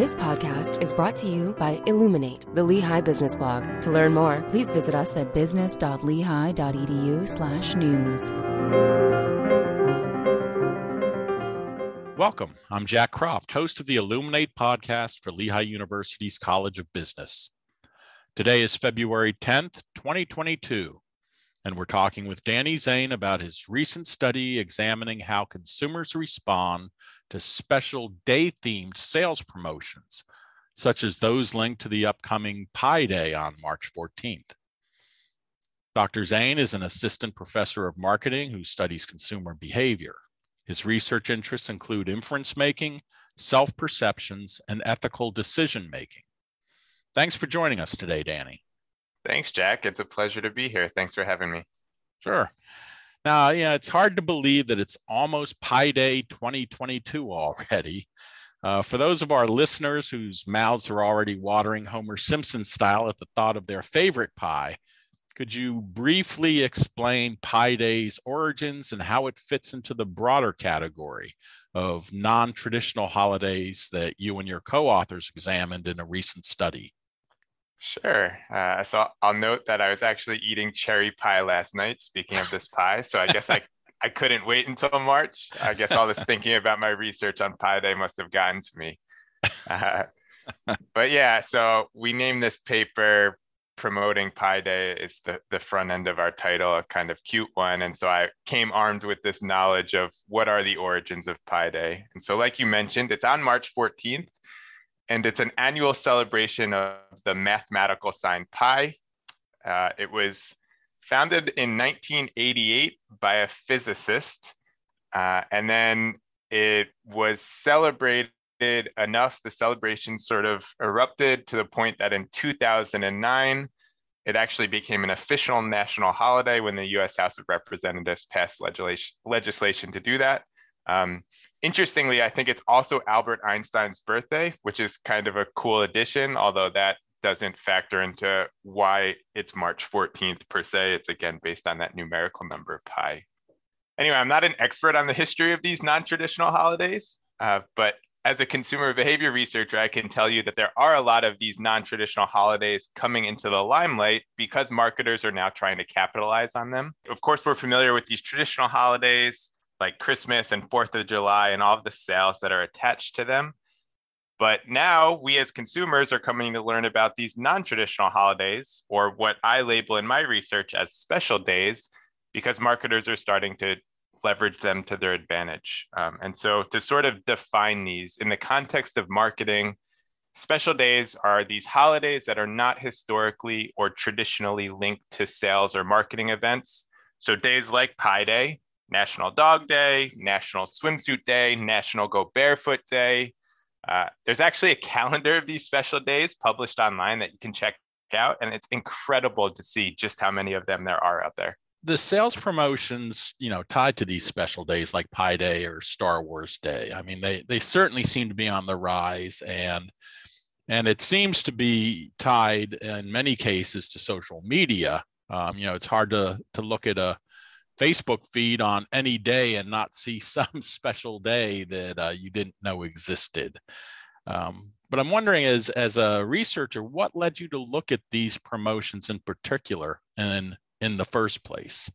This podcast is brought to you by Illuminate, the Lehigh Business Blog. To learn more, please visit us at business.lehigh.edu/news. Welcome. I'm Jack Croft, host of the Illuminate podcast for Lehigh University's College of Business. Today is February 10th, 2022, and we're talking with Danny Zane about his recent study examining how consumers respond to special day themed sales promotions, such as those linked to the upcoming Pi Day on March 14th. Dr. Zane is an assistant professor of marketing who studies consumer behavior. His research interests include inference making, self perceptions, and ethical decision making. Thanks for joining us today, Danny. Thanks, Jack. It's a pleasure to be here. Thanks for having me. Sure. Now, yeah, it's hard to believe that it's almost Pi Day 2022 already. Uh, for those of our listeners whose mouths are already watering Homer Simpson style at the thought of their favorite pie, could you briefly explain Pi Day's origins and how it fits into the broader category of non traditional holidays that you and your co authors examined in a recent study? Sure. Uh, so I'll note that I was actually eating cherry pie last night, speaking of this pie. So I guess I, I couldn't wait until March. I guess all this thinking about my research on Pi Day must have gotten to me. Uh, but yeah, so we named this paper promoting Pi Day is the, the front end of our title, a kind of cute one. And so I came armed with this knowledge of what are the origins of Pi Day. And so, like you mentioned, it's on March 14th, and it's an annual celebration of the mathematical sign pi. Uh, it was founded in 1988 by a physicist, uh, and then it was celebrated enough, the celebration sort of erupted to the point that in 2009, it actually became an official national holiday when the US House of Representatives passed legislation, legislation to do that. Um, interestingly, I think it's also Albert Einstein's birthday, which is kind of a cool addition, although that doesn't factor into why it's March 14th per se. It's again based on that numerical number pi. Anyway, I'm not an expert on the history of these non traditional holidays, uh, but as a consumer behavior researcher, I can tell you that there are a lot of these non traditional holidays coming into the limelight because marketers are now trying to capitalize on them. Of course, we're familiar with these traditional holidays like Christmas and Fourth of July and all of the sales that are attached to them. But now we as consumers are coming to learn about these non traditional holidays, or what I label in my research as special days, because marketers are starting to leverage them to their advantage. Um, and so, to sort of define these in the context of marketing, special days are these holidays that are not historically or traditionally linked to sales or marketing events. So, days like Pi Day, National Dog Day, National Swimsuit Day, National Go Barefoot Day. Uh, there's actually a calendar of these special days published online that you can check out, and it's incredible to see just how many of them there are out there. The sales promotions, you know, tied to these special days like Pi Day or Star Wars Day, I mean, they they certainly seem to be on the rise, and and it seems to be tied in many cases to social media. Um, you know, it's hard to to look at a Facebook feed on any day and not see some special day that uh, you didn't know existed. Um, but I'm wondering, as as a researcher, what led you to look at these promotions in particular, and in the first place?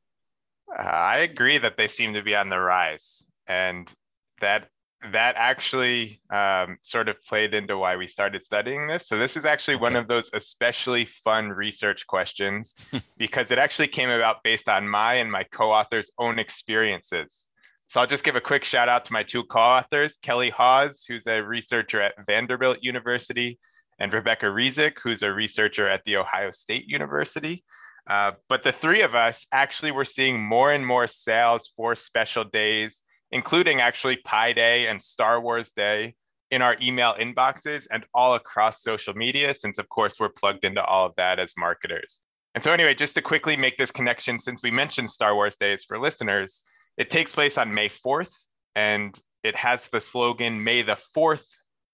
Uh, I agree that they seem to be on the rise, and that that actually um, sort of played into why we started studying this. So this is actually okay. one of those especially fun research questions because it actually came about based on my and my co-authors' own experiences. So I'll just give a quick shout out to my two co-authors, Kelly Haws, who's a researcher at Vanderbilt University, and Rebecca Reczek, who's a researcher at The Ohio State University. Uh, but the three of us actually were seeing more and more sales for special days including actually Pi Day and Star Wars Day in our email inboxes and all across social media, since of course we're plugged into all of that as marketers. And so, anyway, just to quickly make this connection, since we mentioned Star Wars Days for listeners, it takes place on May 4th and it has the slogan, May the 4th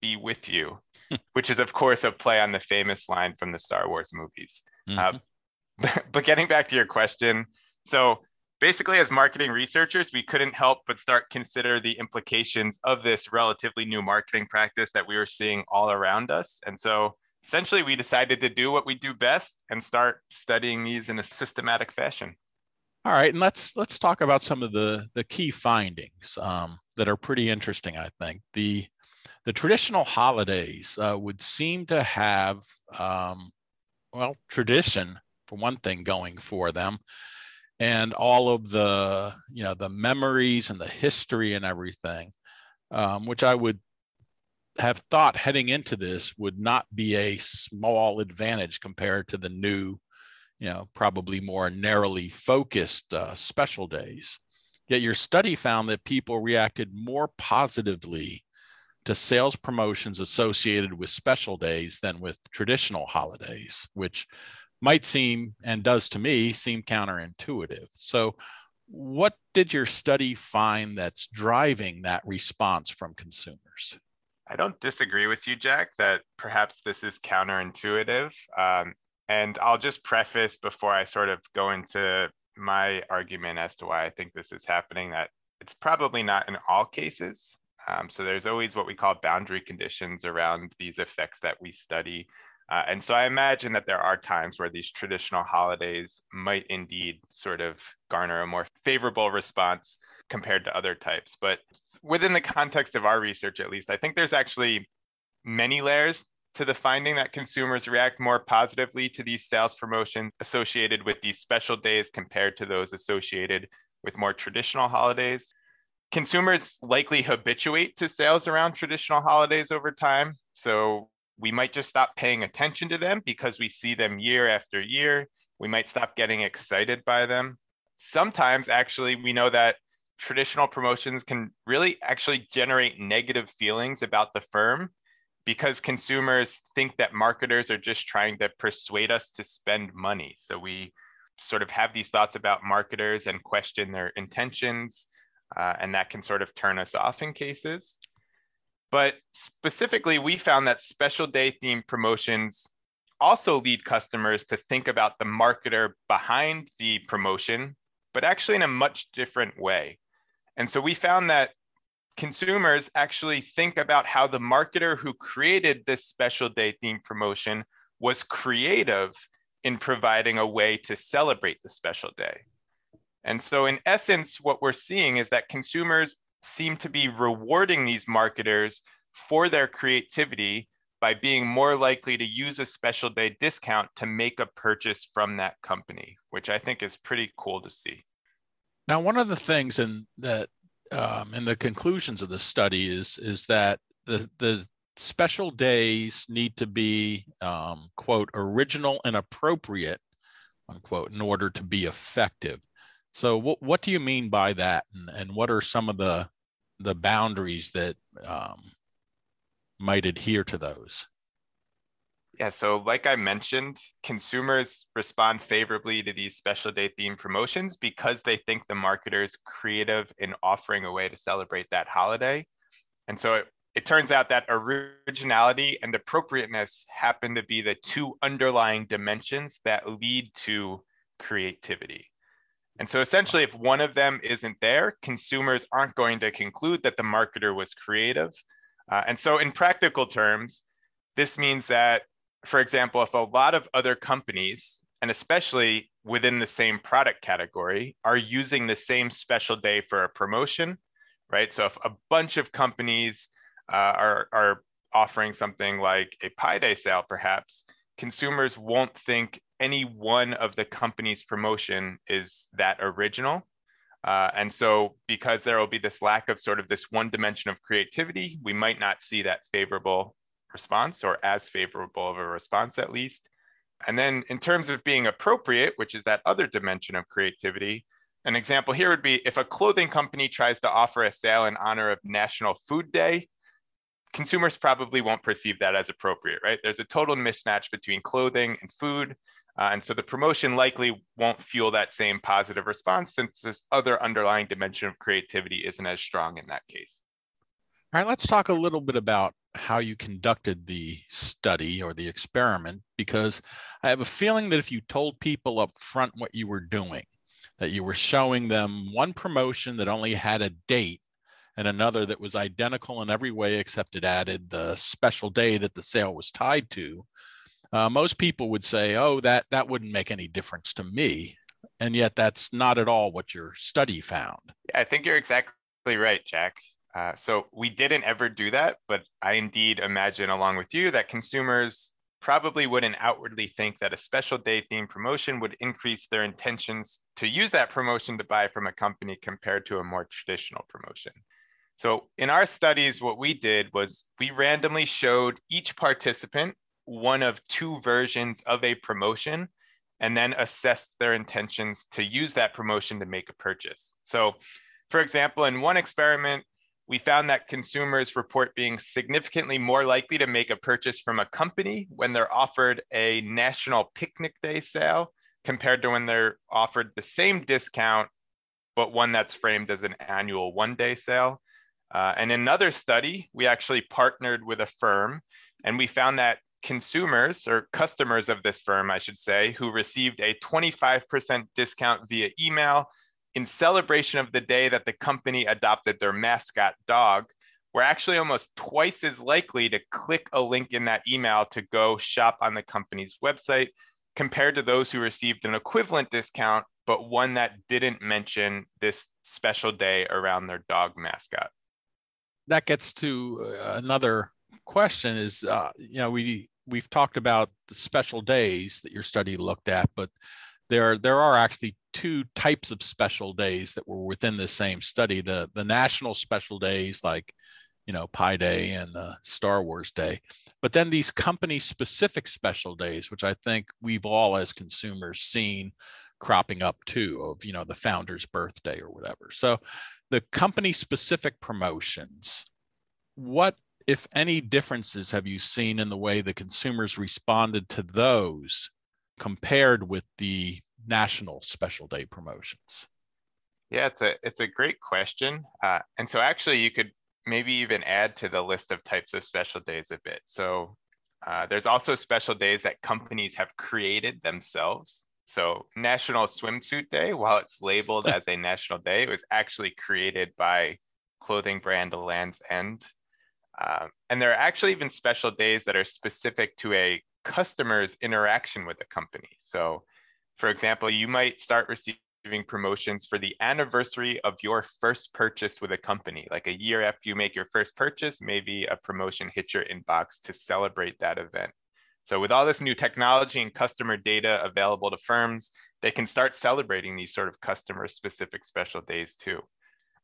be with you, which is, of course, a play on the famous line from the Star Wars movies. Mm-hmm. Uh, but getting back to your question, so basically, as marketing researchers, we couldn't help but start consider the implications of this relatively new marketing practice that we were seeing all around us. And so essentially we decided to do what we do best and start studying these in a systematic fashion. All right, and let's let's talk about some of the the key findings um, that are pretty interesting. I think the the traditional holidays uh, would seem to have um, well tradition for one thing going for them and all of the you know the memories and the history and everything um, which i would have thought heading into this would not be a small advantage compared to the new you know probably more narrowly focused uh, special days. Yet your study found that people reacted more positively to sales promotions associated with special days than with traditional holidays which might seem and does to me seem counterintuitive. So, what did your study find that's driving that response from consumers? I don't disagree with you, Jack, that perhaps this is counterintuitive. Um, and I'll just preface before I sort of go into my argument as to why I think this is happening that it's probably not in all cases. Um, so there's always what we call boundary conditions around these effects that we study. Uh, and so I imagine that there are times where these traditional holidays might indeed sort of garner a more favorable response compared to other types. But within the context of our research, at least, I think there's actually many layers to the finding that consumers react more positively to these sales promotions associated with these special days compared to those associated with more traditional holidays. Consumers likely habituate to sales around traditional holidays over time. So we might just stop paying attention to them because we see them year after year. We might stop getting excited by them. Sometimes, actually, we know that traditional promotions can really actually generate negative feelings about the firm because consumers think that marketers are just trying to persuade us to spend money. So we sort of have these thoughts about marketers and question their intentions, uh, and that can sort of turn us off in cases. But specifically, we found that special day themed promotions also lead customers to think about the marketer behind the promotion, but actually in a much different way. And so we found that consumers actually think about how the marketer who created this special day themed promotion was creative in providing a way to celebrate the special day. And so, in essence, what we're seeing is that consumers seem to be rewarding these marketers for their creativity by being more likely to use a special day discount to make a purchase from that company, which I think is pretty cool to see. Now, one of the things in that um, in the conclusions of the study is is that the the special days need to be um, quote original and appropriate unquote in order to be effective. So what, what do you mean by that? And, and what are some of the, the boundaries that um, might adhere to those? Yeah, so like I mentioned, consumers respond favorably to these special day theme promotions because they think the marketer is creative in offering a way to celebrate that holiday. And so it, it turns out that originality and appropriateness happen to be the two underlying dimensions that lead to creativity. And so essentially, if one of them isn't there, consumers aren't going to conclude that the marketer was creative. Uh, and so, in practical terms, this means that, for example, if a lot of other companies, and especially within the same product category, are using the same special day for a promotion, right? So, if a bunch of companies uh, are, are offering something like a Pi Day sale, perhaps, consumers won't think any one of the company's promotion is that original. Uh, and so, because there will be this lack of sort of this one dimension of creativity, we might not see that favorable response or as favorable of a response, at least. And then, in terms of being appropriate, which is that other dimension of creativity, an example here would be if a clothing company tries to offer a sale in honor of National Food Day, consumers probably won't perceive that as appropriate, right? There's a total mismatch between clothing and food. Uh, and so the promotion likely won't fuel that same positive response since this other underlying dimension of creativity isn't as strong in that case. All right, let's talk a little bit about how you conducted the study or the experiment, because I have a feeling that if you told people up front what you were doing, that you were showing them one promotion that only had a date and another that was identical in every way except it added the special day that the sale was tied to uh, most people would say oh that that wouldn't make any difference to me. And yet that's not at all what your study found. Yeah, i think you're exactly right jack. Uh, so we didn't ever do that but i indeed imagine along with you that consumers probably wouldn't outwardly think that a special day theme promotion would increase their intentions to use that promotion to buy from a company compared to a more traditional promotion. So in our studies, what we did was we randomly showed each participant one of two versions of a promotion and then assessed their intentions to use that promotion to make a purchase. So for example, in one experiment, we found that consumers report being significantly more likely to make a purchase from a company when they're offered a national picnic day sale compared to when they're offered the same discount, but one that's framed as an annual one day sale. Uh, and in another study, we actually partnered with a firm and we found that consumers or customers of this firm, I should say, who received a 25% discount via email in celebration of the day that the company adopted their mascot dog, were actually almost twice as likely to click a link in that email to go shop on the company's website compared to those who received an equivalent discount, but one that didn't mention this special day around their dog mascot. That gets to uh, another question is uh, you know we we've talked about the special days that your study looked at but there there are actually two types of special days that were within the same study. The the national special days like you know pi day and the star wars day. But then these company specific special days which i think we've all as consumers seen cropping up too of you know the founder's birthday or whatever. So the company specific promotions, what, if any, differences have you seen in the way the consumers responded to those compared with the national special day promotions? Yeah, it's a it's a great question, uh, and so actually you could maybe even add to the list of types of special days a bit. So uh, there's also special days that companies have created themselves. So National Swimsuit Day, while it's labeled as a national day, it was actually created by clothing brand Land's End. Um, and there are actually even special days that are specific to a customer's interaction with the company. So, for example, you might start receiving promotions for the anniversary of your first purchase with a company. Like a year after you make your first purchase, maybe a promotion hits your inbox to celebrate that event. So with all this new technology and customer data available to firms, they can start celebrating these sort of customer specific special days too.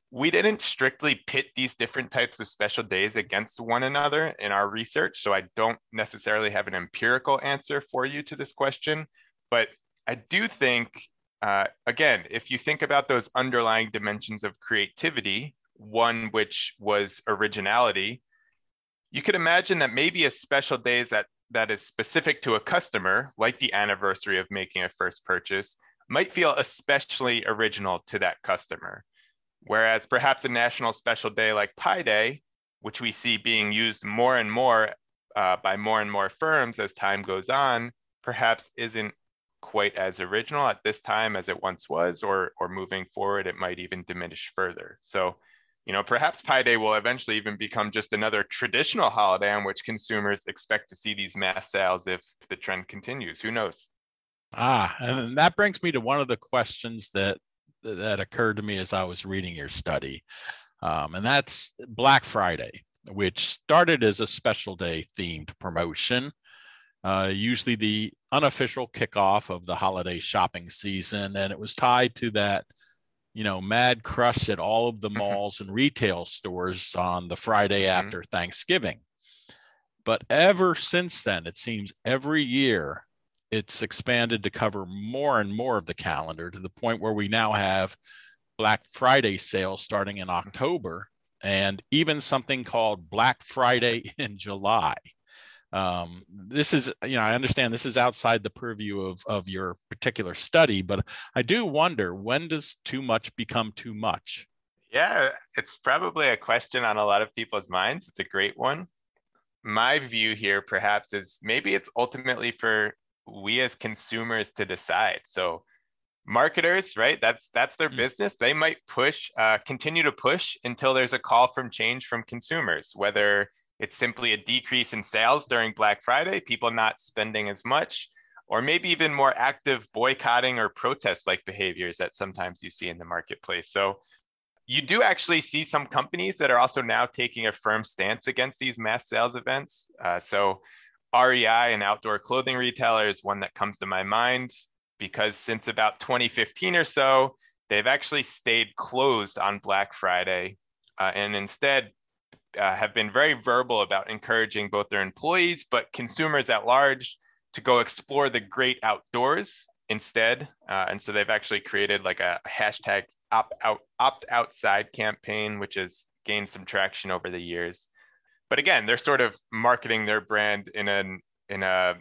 We didn't strictly pit these different types of special days against one another in our research, so I don't necessarily have an empirical answer for you to this question. But I do think, uh, again, if you think about those underlying dimensions of creativity, one which was originality, you could imagine that maybe a special day is that that is specific to a customer, like the anniversary of making a first purchase, might feel especially original to that customer. Whereas perhaps a national special day like Pi Day, which we see being used more and more uh, by more and more firms as time goes on, perhaps isn't quite as original at this time as it once was, or, or moving forward, it might even diminish further. So you know, perhaps Pi Day will eventually even become just another traditional holiday on which consumers expect to see these mass sales if the trend continues. Who knows? Ah, and that brings me to one of the questions that that occurred to me as I was reading your study, um, and that's Black Friday, which started as a special day themed promotion. Uh, usually the unofficial kickoff of the holiday shopping season, and it was tied to that you know, mad crush at all of the mm-hmm. malls and retail stores on the Friday mm-hmm. after Thanksgiving. But ever since then, it seems every year it's expanded to cover more and more of the calendar to the point where we now have Black Friday sales starting in mm-hmm. October and even something called Black Friday in July. Um, this is you know i understand this is outside the purview of, of your particular study but i do wonder when does too much become too much? Yeah it's probably a question on a lot of people's minds. It's a great one. My view here perhaps is maybe it's ultimately for we as consumers to decide so marketers, right? That's that's their mm. business. They might push, uh, continue to push until there's a call from change from consumers, whether it's simply a decrease in sales during Black Friday, people not spending as much, or maybe even more active boycotting or protest like behaviors that sometimes you see in the marketplace. So you do actually see some companies that are also now taking a firm stance against these mass sales events. Uh, so REI, an outdoor clothing retailer, is one that comes to my mind because since about 2015 or so, they've actually stayed closed on Black Friday uh, and instead uh, have been very verbal about encouraging both their employees but consumers at large to go explore the great outdoors instead. Uh, and so they've actually created like a hashtag opt out opt outside campaign, which has gained some traction over the years. But again, they're sort of marketing their brand in an in a,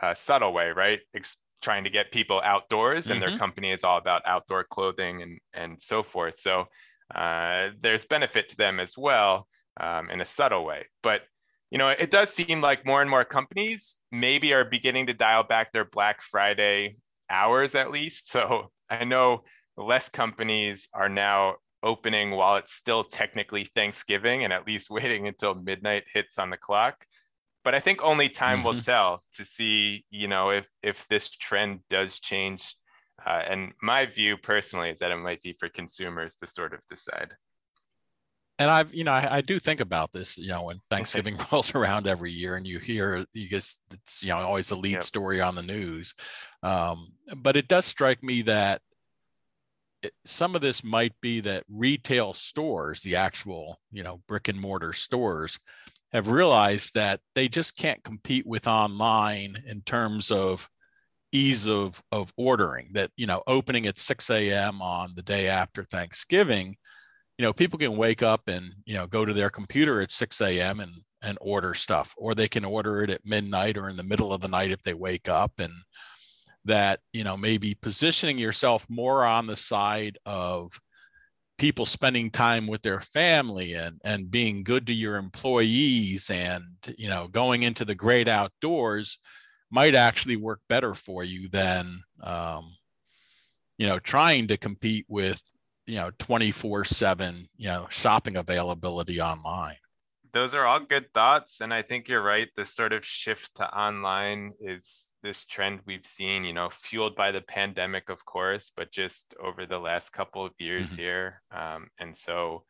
a subtle way, right? Ex- trying to get people outdoors, and mm-hmm. their company is all about outdoor clothing and and so forth. So uh, there's benefit to them as well um, in a subtle way. But you know, it does seem like more and more companies maybe are beginning to dial back their Black Friday hours at least. So I know less companies are now opening while it's still technically Thanksgiving and at least waiting until midnight hits on the clock. But I think only time mm-hmm. will tell to see, you know, if if this trend does change. Uh, and my view personally is that it might be for consumers to sort of decide. And I've, you know, I, I do think about this, you know, when Thanksgiving rolls around every year, and you hear, you guess it's, you know, always the lead yep. story on the news. Um, but it does strike me that some of this might be that retail stores, the actual, you know, brick and mortar stores, have realized that they just can't compete with online in terms of ease of of ordering. That you know, opening at 6 a.m. on the day after Thanksgiving, you know, people can wake up and you know go to their computer at 6 a.m. and and order stuff, or they can order it at midnight or in the middle of the night if they wake up and that you know maybe positioning yourself more on the side of people spending time with their family and and being good to your employees and you know going into the great outdoors might actually work better for you than um, you know trying to compete with you know 24 7 you know shopping availability online. Those are all good thoughts and i think you're right. This sort of shift to online is this trend we've seen, you know, fueled by the pandemic, of course, but just over the last couple of years mm-hmm. here. Um, and so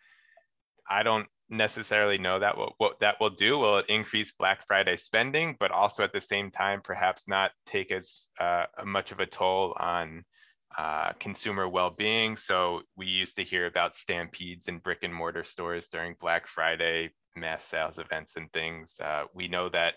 I don't necessarily know that what, what that will do. Will it increase Black Friday spending, but also at the same time, perhaps not take as uh, much of a toll on uh, consumer well-being. So we used to hear about stampedes in brick and mortar stores during Black Friday mass sales events and things. Uh, we know that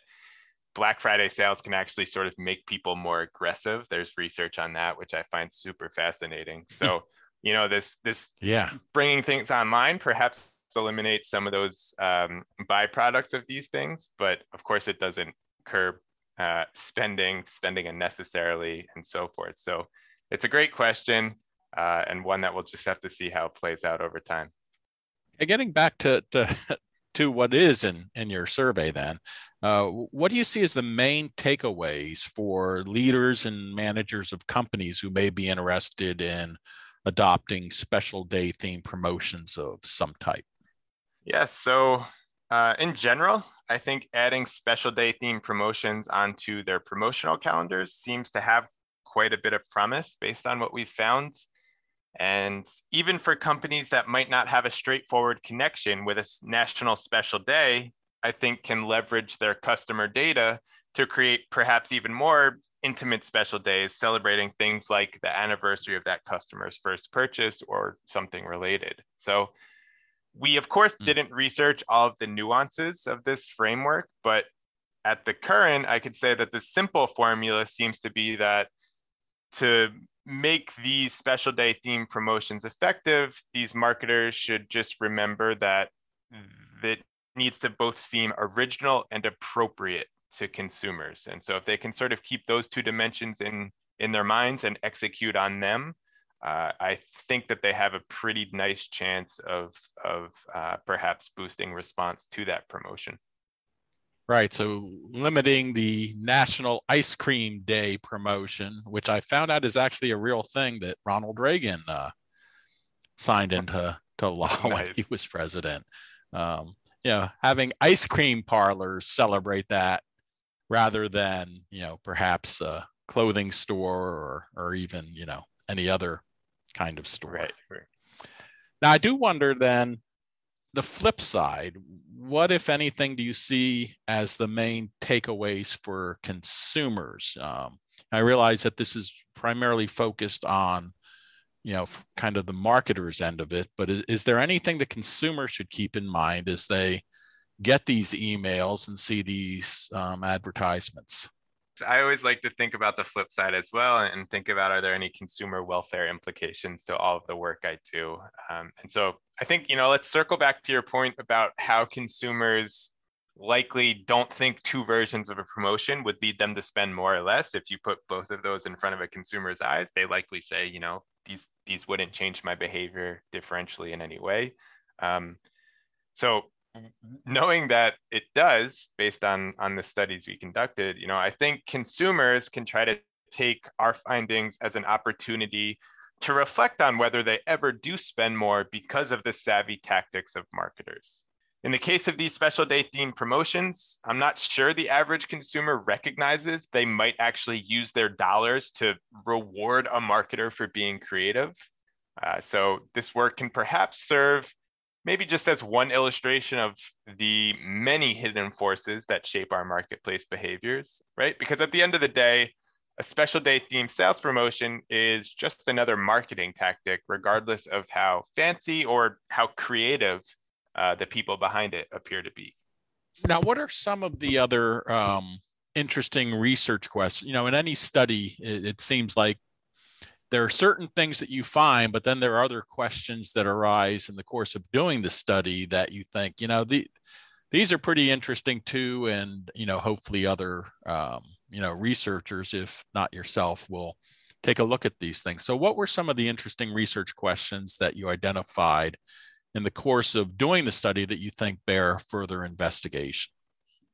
Black Friday sales can actually sort of make people more aggressive. There's research on that, which I find super fascinating. So, you know, this this yeah bringing things online perhaps eliminates some of those um, byproducts of these things, but of course it doesn't curb uh, spending, spending unnecessarily, and so forth. So, it's a great question uh, and one that we'll just have to see how it plays out over time. Getting back to, to to what is in in your survey then uh, what do you see as the main takeaways for leaders and managers of companies who may be interested in adopting special day theme promotions of some type? Yes so uh, in general i think adding special day theme promotions onto their promotional calendars seems to have quite a bit of promise based on what we've found. And even for companies that might not have a straightforward connection with a national special day, I think can leverage their customer data to create perhaps even more intimate special days, celebrating things like the anniversary of that customer's first purchase or something related. So, we of course mm. didn't research all of the nuances of this framework, but at the current, I could say that the simple formula seems to be that to make these special day theme promotions effective, these marketers should just remember that it needs to both seem original and appropriate to consumers. And so if they can sort of keep those two dimensions in in their minds and execute on them, uh, I think that they have a pretty nice chance of of uh, perhaps boosting response to that promotion. Right. So limiting the National Ice Cream Day promotion, which I found out is actually a real thing that Ronald Reagan uh, signed into to law nice. when he was president. Um, you know, having ice cream parlors celebrate that rather than you know perhaps a clothing store or or even you know any other kind of store. Right. right. Now I do wonder then the flip side what if anything do you see as the main takeaways for consumers um, i realize that this is primarily focused on you know kind of the marketers end of it but is, is there anything the consumer should keep in mind as they get these emails and see these um, advertisements I always like to think about the flip side as well and think about are there any consumer welfare implications to all of the work I do. Um, and so I think, you know, let's circle back to your point about how consumers likely don't think two versions of a promotion would lead them to spend more or less. If you put both of those in front of a consumer's eyes, they likely say, you know, these these wouldn't change my behavior differentially in any way. Um, so knowing that it does based on on the studies we conducted you know i think consumers can try to take our findings as an opportunity to reflect on whether they ever do spend more because of the savvy tactics of marketers in the case of these special day themed promotions i'm not sure the average consumer recognizes they might actually use their dollars to reward a marketer for being creative uh, so this work can perhaps serve maybe just as one illustration of the many hidden forces that shape our marketplace behaviors, right? Because at the end of the day, a special day themed sales promotion is just another marketing tactic, regardless of how fancy or how creative uh, the people behind it appear to be. Now, what are some of the other um, interesting research questions? You know, in any study, it, it seems like there are certain things that you find, but then there are other questions that arise in the course of doing the study that you think, you know, the, these are pretty interesting too. And, you know, hopefully other, um, you know, researchers, if not yourself, will take a look at these things. So what were some of the interesting research questions that you identified in the course of doing the study that you think bear further investigation?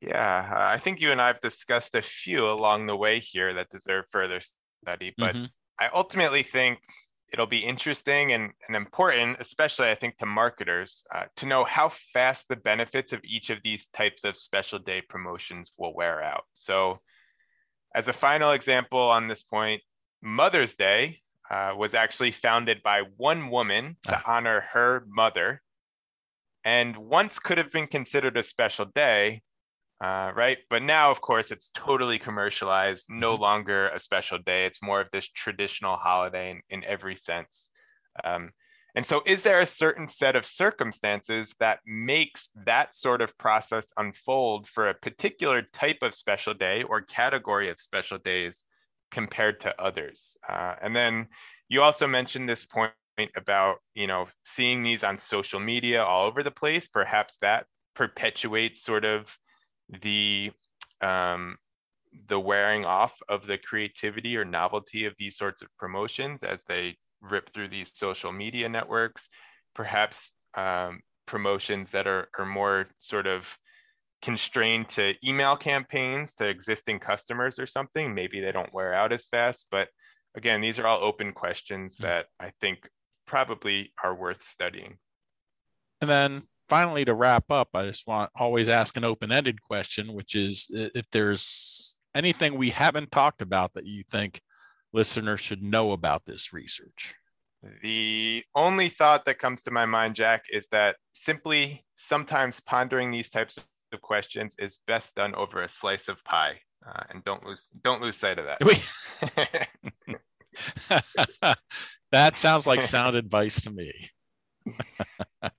Yeah, I think you and I have discussed a few along the way here that deserve further study, but mm-hmm. I ultimately think it'll be interesting and, and important, especially I think to marketers, uh, to know how fast the benefits of each of these types of special day promotions will wear out. So, as a final example on this point, Mother's Day uh, was actually founded by one woman to ah. honor her mother, and once could have been considered a special day, uh, right? But now, of course, it's totally commercialized, no mm-hmm. longer a special day. It's more of this traditional holiday in, in every sense. Um, and so, is there a certain set of circumstances that makes that sort of process unfold for a particular type of special day or category of special days compared to others? Uh, and then you also mentioned this point about you know seeing these on social media all over the place. Perhaps that perpetuates sort of the um, the wearing off of the creativity or novelty of these sorts of promotions as they rip through these social media networks, perhaps um, promotions that are, are more sort of constrained to email campaigns to existing customers or something. Maybe they don't wear out as fast. But again, these are all open questions hmm. that I think probably are worth studying. And then finally, to wrap up, I just want always ask an open ended question, which is if there's anything we haven't talked about that you think listeners should know about this research. The only thought that comes to my mind, Jack, is that simply sometimes pondering these types of questions is best done over a slice of pie, uh, and don't lose don't lose sight of that. that sounds like sound advice to me.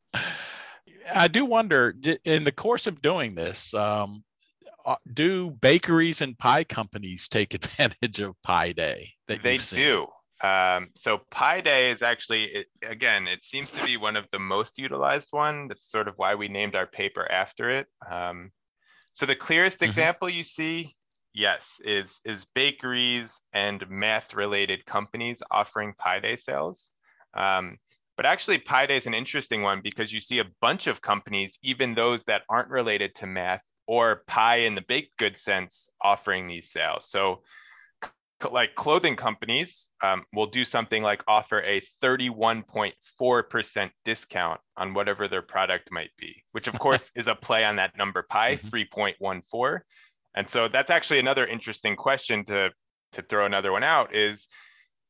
I do wonder in the course of doing this, um, uh, do bakeries and pie companies take advantage of Pi Day? That they do. Um, so Pi Day is actually, it, again, it seems to be one of the most utilized one. That's sort of why we named our paper after it. Um, so the clearest mm-hmm. example you see, yes, is is bakeries and math related companies offering Pi Day sales. Um, but actually, Pi Day is an interesting one because you see a bunch of companies, even those that aren't related to math or pie in the baked good sense offering these sales. So like clothing companies um, will do something like offer a 31.4% discount on whatever their product might be, which of course is a play on that number pi, mm-hmm. 3.14. And so that's actually another interesting question to, to throw another one out is,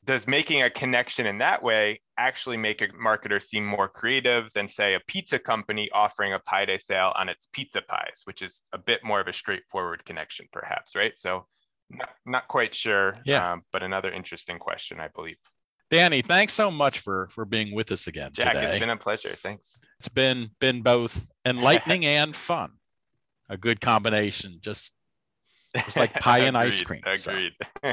does making a connection in that way actually make a marketer seem more creative than say a pizza company offering a Pi Day sale on its pizza pies, which is a bit more of a straightforward connection perhaps, right? So not, not quite sure. Yeah. Um, but another interesting question, I believe. Danny, thanks so much for for being with us again Jack, today. it's been a pleasure. Thanks. It's been been both enlightening and fun. A good combination. Just just like pie and ice cream. Agreed. So.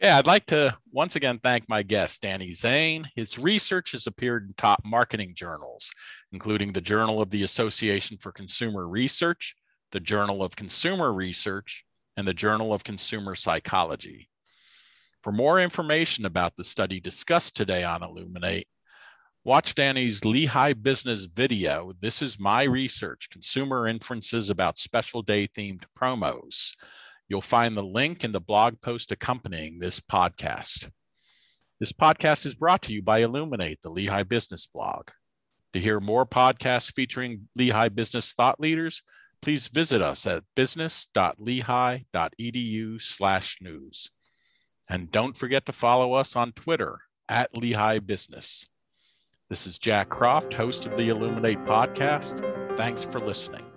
yeah, I'd like to once again thank my guest, Danny Zane. His research has appeared in top marketing journals, including the Journal of the Association for Consumer Research, the Journal of Consumer Research, and the Journal of Consumer Psychology. For more information about the study discussed today on Illuminate, watch Danny's Lehigh Business video, This is My Research, Consumer Inferences About Special Day Themed Promos. You'll find the link in the blog post accompanying this podcast. This podcast is brought to you by Illuminate, the Lehigh Business blog. To hear more podcasts featuring Lehigh business thought leaders, please visit us at business.lehigh.edu slash news. And don't forget to follow us on Twitter at Lehigh Business. This is Jack Croft, host of the Illuminate podcast. Thanks for listening.